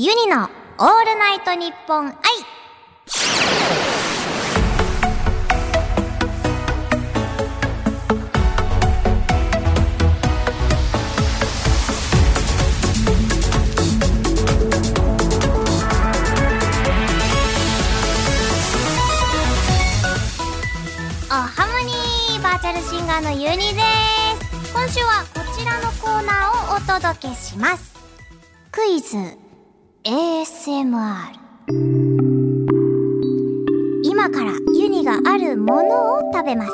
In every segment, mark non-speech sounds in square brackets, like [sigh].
ユニのオールナイトニッポン愛おハモニーバーチャルシンガーのユニです。今週はこちらのコーナーをお届けします。クイズ。ASMR 今からユニがあるものを食べます。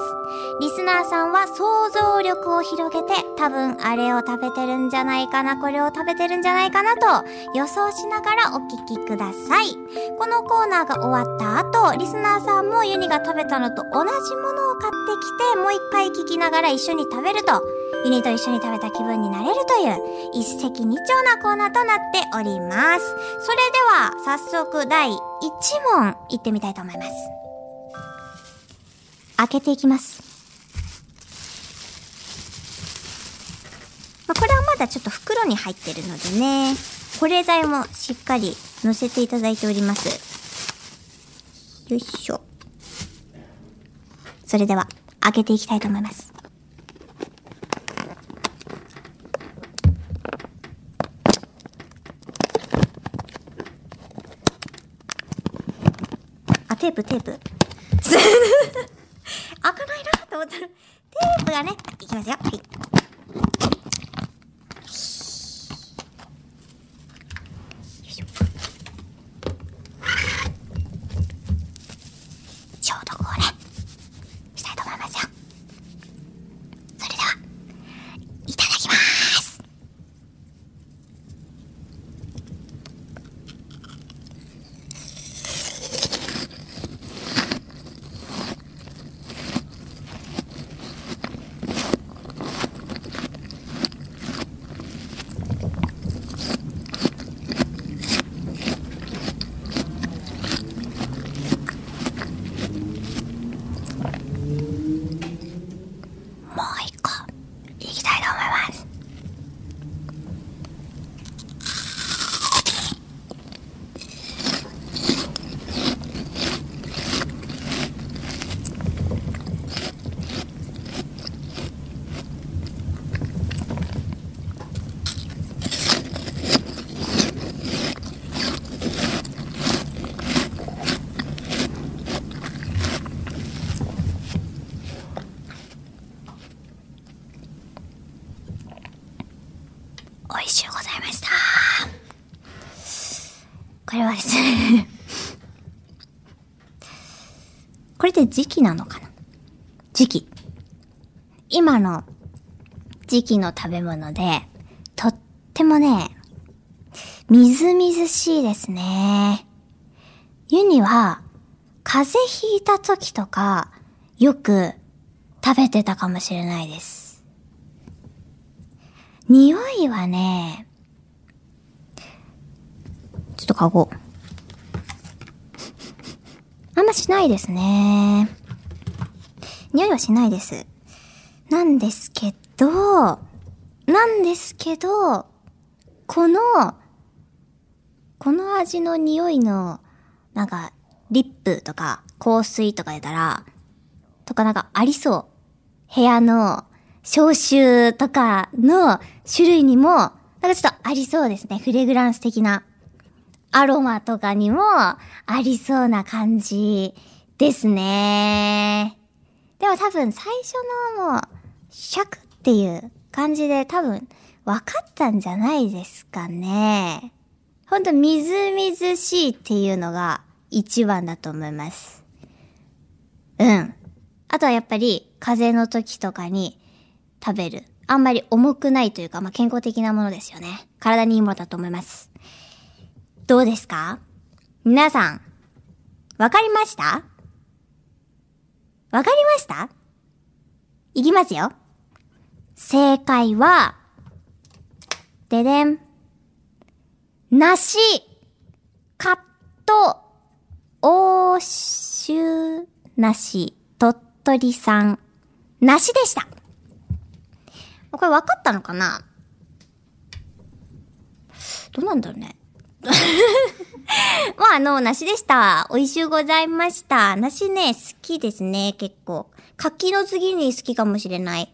リスナーさんは想像力を広げて多分あれを食べてるんじゃないかなこれを食べてるんじゃないかなと予想しながらお聞きください。このコーナーが終わった後リスナーさんもユニが食べたのと同じものを買ってきてもう一回聞きながら一緒に食べるとユニと一緒に食べた気分になれるという一石二鳥なコーナーとなっておりますそれでは早速第1問いってみたいと思います開けていきますまあ、これはまだちょっと袋に入ってるのでね、保冷剤もしっかり乗せていただいております。よいしょ。それでは、開けていきたいと思います。テープ、テープ。開かないなと思ったら、テープがね、いきますよ。はい。消毒をね、したいと思いますよ。それでは、いただきます。もう一個、いきたいと思います。美味しゅうございました。これはですねこれって時期なのかな？時期。今の時期の食べ物で、とってもね、みずみずしいですね。ユニは、風邪ひいた時とか、よく食べてたかもしれないです。匂いはね、ちょっと嗅ご。あんましないですね。匂いはしないです。なんですけど、なんですけど、この、この味の匂いの、なんか、リップとか香水とか出たら、とかなんかありそう。部屋の消臭とかの種類にも、なんかちょっとありそうですね。フレグランス的な。アロマとかにもありそうな感じですね。でも多分最初のもう、シャクっていう感じで多分分かったんじゃないですかね。ほんとみずみずしいっていうのが一番だと思います。うん。あとはやっぱり風邪の時とかに食べる。あんまり重くないというか、まあ、健康的なものですよね。体にいいものだと思います。どうですか？皆さん、わかりました？わかりました？いきますよ。正解は、ででん。梨、カット、欧州梨、鳥取産、梨でした。これ分かったのかな？どうなんだろうね。まあ、あの、梨でした。美味しゅうございました。梨ね、好きですね、結構。柿の次に好きかもしれない。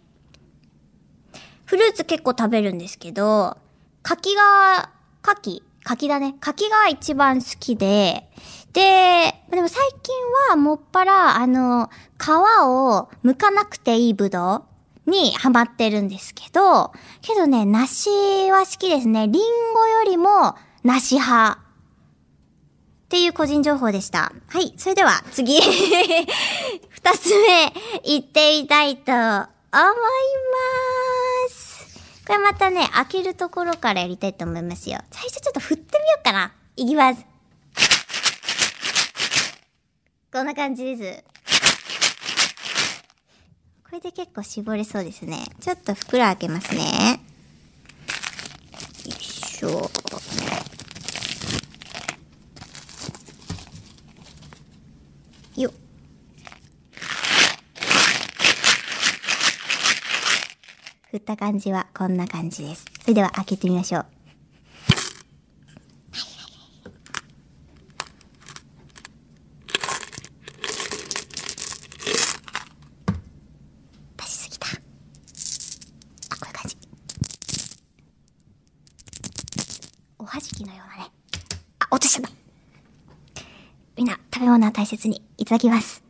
フルーツ結構食べるんですけど、柿が、柿柿だね。柿が一番好きで、で、でも最近はもっぱら、あの、皮を剥かなくていいぶどうにハマってるんですけど、けどね、梨は好きですね。リンゴよりも梨派。っていう個人情報でした。はい。それでは次、[laughs] 二つ目、行ってみたいと思います。これまたね、開けるところからやりたいと思いますよ。最初ちょっと振ってみようかな。いきます。こんな感じです。これで結構絞れそうですね。ちょっと袋開けますね。よいしょ。振った感じはこんな感じです。それでは開けてみましょう。出しすぎた。あ、こういう感じ。おはじきのようなね。あ、落としちゃった。みんな、食べ物は大切にいただきます。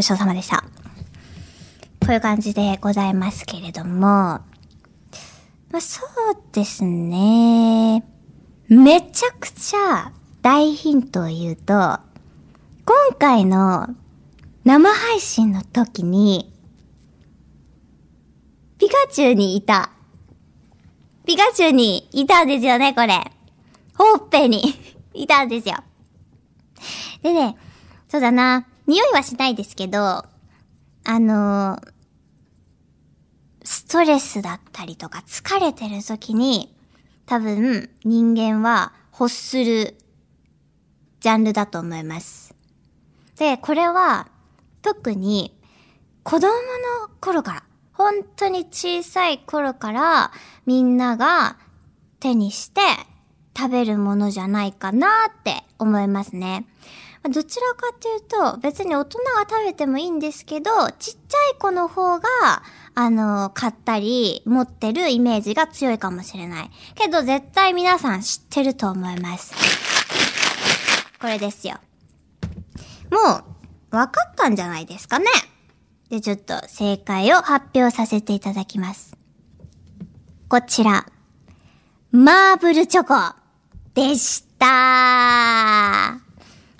ごちそうさまでした。こういう感じでございますけれども、まあ、そうですね。めちゃくちゃ大ヒントを言うと、今回の生配信の時に、ピカチュウにいた。ピカチュウにいたんですよね、これ。ほっぺにいたんですよ。でね、そうだな。匂いはしないですけど、あのストレスだったりとか疲れてる時に、多分人間は欲するジャンルだと思います。で、これは特に子供の頃から、本当に小さい頃からみんなが手にして食べるものじゃないかなって思いますね。どちらかというと、別に大人が食べてもいいんですけど、ちっちゃい子の方が、あの、買ったり、持ってるイメージが強いかもしれない。けど、絶対皆さん知ってると思います。これですよ。もう、分かったんじゃないですかね。で、ちょっと正解を発表させていただきます。こちら。マーブルチョコでした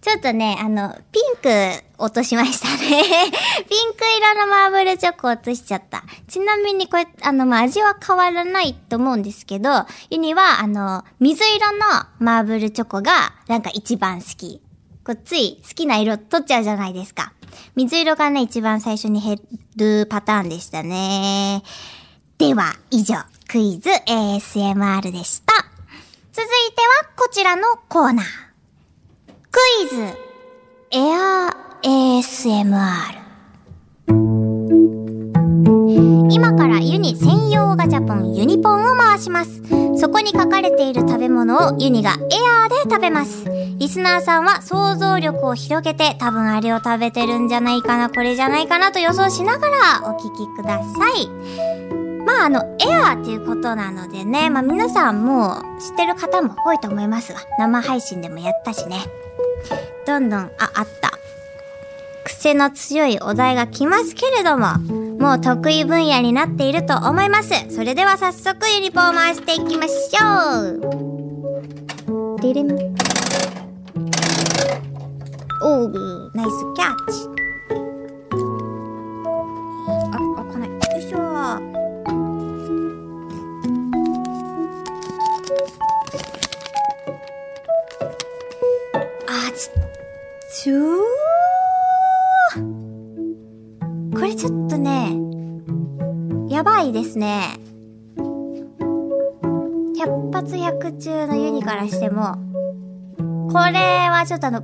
ちょっとね、あの、ピンク落としましたね。[laughs] ピンク色のマーブルチョコ落としちゃった。ちなみにこれ、あの、まあ、味は変わらないと思うんですけど、ユニは、あの、水色のマーブルチョコが、なんか一番好き。こうつい好きな色取っちゃうじゃないですか。水色がね、一番最初に減るパターンでしたね。では、以上、クイズ ASMR でした。続いては、こちらのコーナー。クイズ、エアー ASMR。今からユニ専用ガチャポンユニポンを回します。そこに書かれている食べ物をユニがエアーで食べます。リスナーさんは想像力を広げて多分あれを食べてるんじゃないかな、これじゃないかなと予想しながらお聞きください。まああの、エアーっていうことなのでね、まあ皆さんもう知ってる方も多いと思いますが、生配信でもやったしね。どんどん、あ、あった。癖の強いお題が来ますけれども、もう得意分野になっていると思います。それでは早速ユニポを回していきましょう。デレン。おー、ナイスキャッチ。あー、ちょっと。しゅーこれちょっとね、やばいですね。百発百中のユニからしても、これはちょっとあの、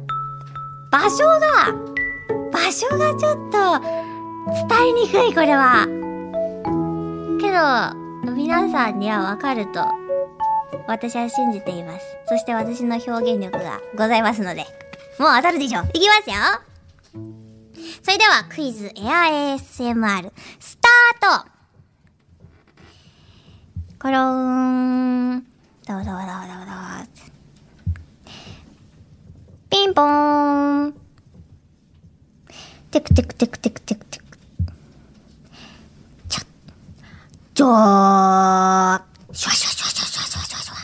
場所が、場所がちょっと、伝えにくい、これは。けど、皆さんにはわかると、私は信じています。そして私の表現力がございますので、もう当たるでしょいきますよそれでは、クイズエア ASMR、スタートコローン、どうどうどうどうどう。ピンポーン。テクテクテクテクテクテク。ちょ、じょー。シュワシュワシュワシュワシュワ。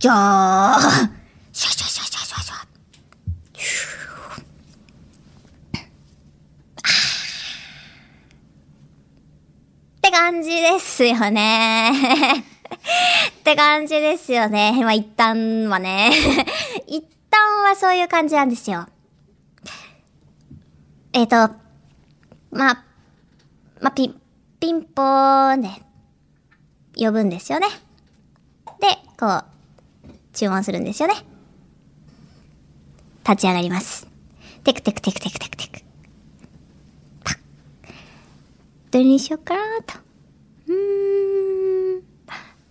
じょー。シュワシュワシュワシュワシュワシュワ。シューって感じですよね。って感じですよね。まあ、一旦はね。一旦はそういう感じなんですよ。えっ、と、まあ、まあ、ピ、ピンポーンで、呼ぶんですよね。で、こう、注文するんですよね。立ち上がります。テクテクテクテクテクテク。パッ。どれにしようかなと。うーん。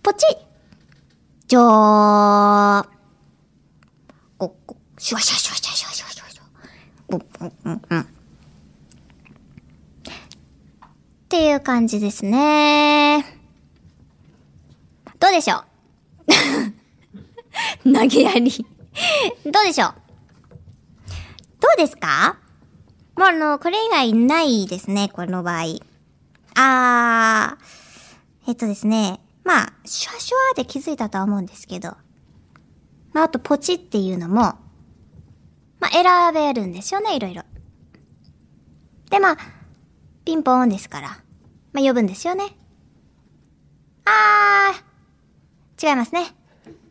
ポチッじょー。こ、こ、シュワシュワシュワシュワシュワシュワシュワシュワ。うん、うん、うん。っていう感じですね。どうでしょう？[laughs] 投げやりどうでしょう？どうですか？もうあの、これ以外ないですね、この場合。あー、えっとですね。まあ、シュワシュワで気づいたとは思うんですけど。まあ、あと、ポチっていうのも、まあ、選べるんですよね、いろいろ。で、まあ、ピンポーンですから。まあ、呼ぶんですよね。あー、違いますね。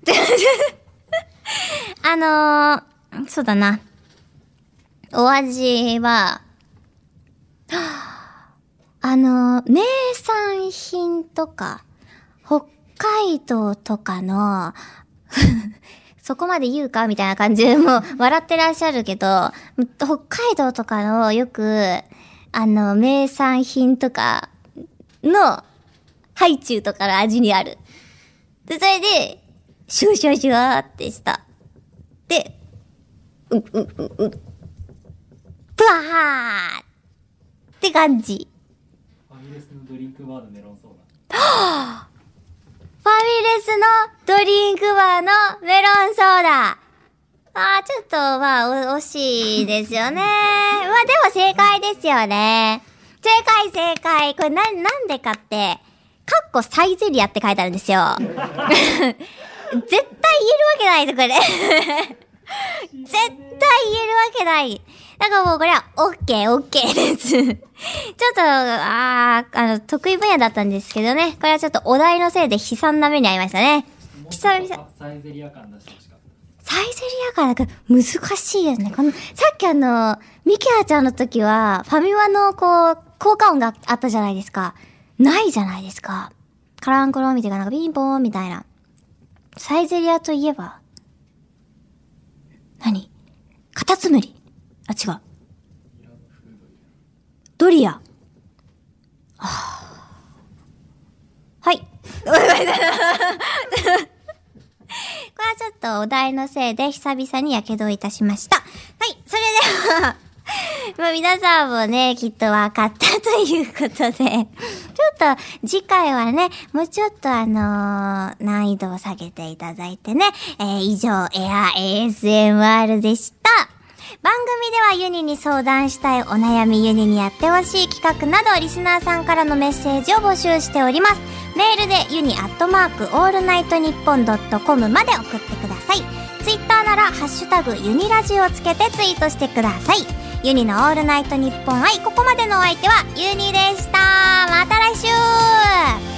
[laughs] あのー、そうだな。お味は、[gasps] あのー、名産品とか、北海道とかの、[laughs] そこまで言うかみたいな感じで、もう [laughs] 笑ってらっしゃるけど、北海道とかのよく、あの、名産品とかの、ハイチュウとかの味にある。で、それで、シュワシュワシュワってした。で、う、う、う、う、ブワーって感じ。ファミレスのドリンクバーのメロンソーダ。[gasps] ファミレスのドリンクバーのメロンソーダ。あー、ちょっと、まあ、お惜しいですよね。[laughs] まあ、でも正解ですよね。正解正解。これな、なんでかって、カッコサイゼリアって書いてあるんですよ。絶対言えるわけないぞ、これ。絶対言えるわけない。だからもうこれは、オッケー、オッケーです。ちょっと、あー、あの、得意分野だったんですけどね。これはちょっとお題のせいで悲惨な目に遭いましたね。久々サイゼリア感出してほしか？った。サイゼリアからなんか難しいですね。この、さっきあの、ミキアちゃんの時は、ファミマのこう、効果音があったじゃないですか。ないじゃないですか。カランコロンみたいな、なんかピンポーンみたいな。サイゼリアといえば、何？カタツムリ。あ、違う。ドリア。はあ、はい。[laughs] これはちょっとお題のせいで久々に火傷をいたしました。はい、それでは、まあ皆さんもね、きっと分かったということで、ちょっと次回はね、もうちょっとあのー難易度を下げていただいてね、えー以上、エア ASMR でした。番組ではユニに相談したいお悩みユニにやってほしい企画などリスナーさんからのメッセージを募集しております。メールでユニアットマークオールナイトニッポンドットコムまで送ってください。ツイッターならハッシュタグユニラジをつけてツイートしてください。ユニのオールナイトニッポン i、ここまでのお相手はユニでした。また来週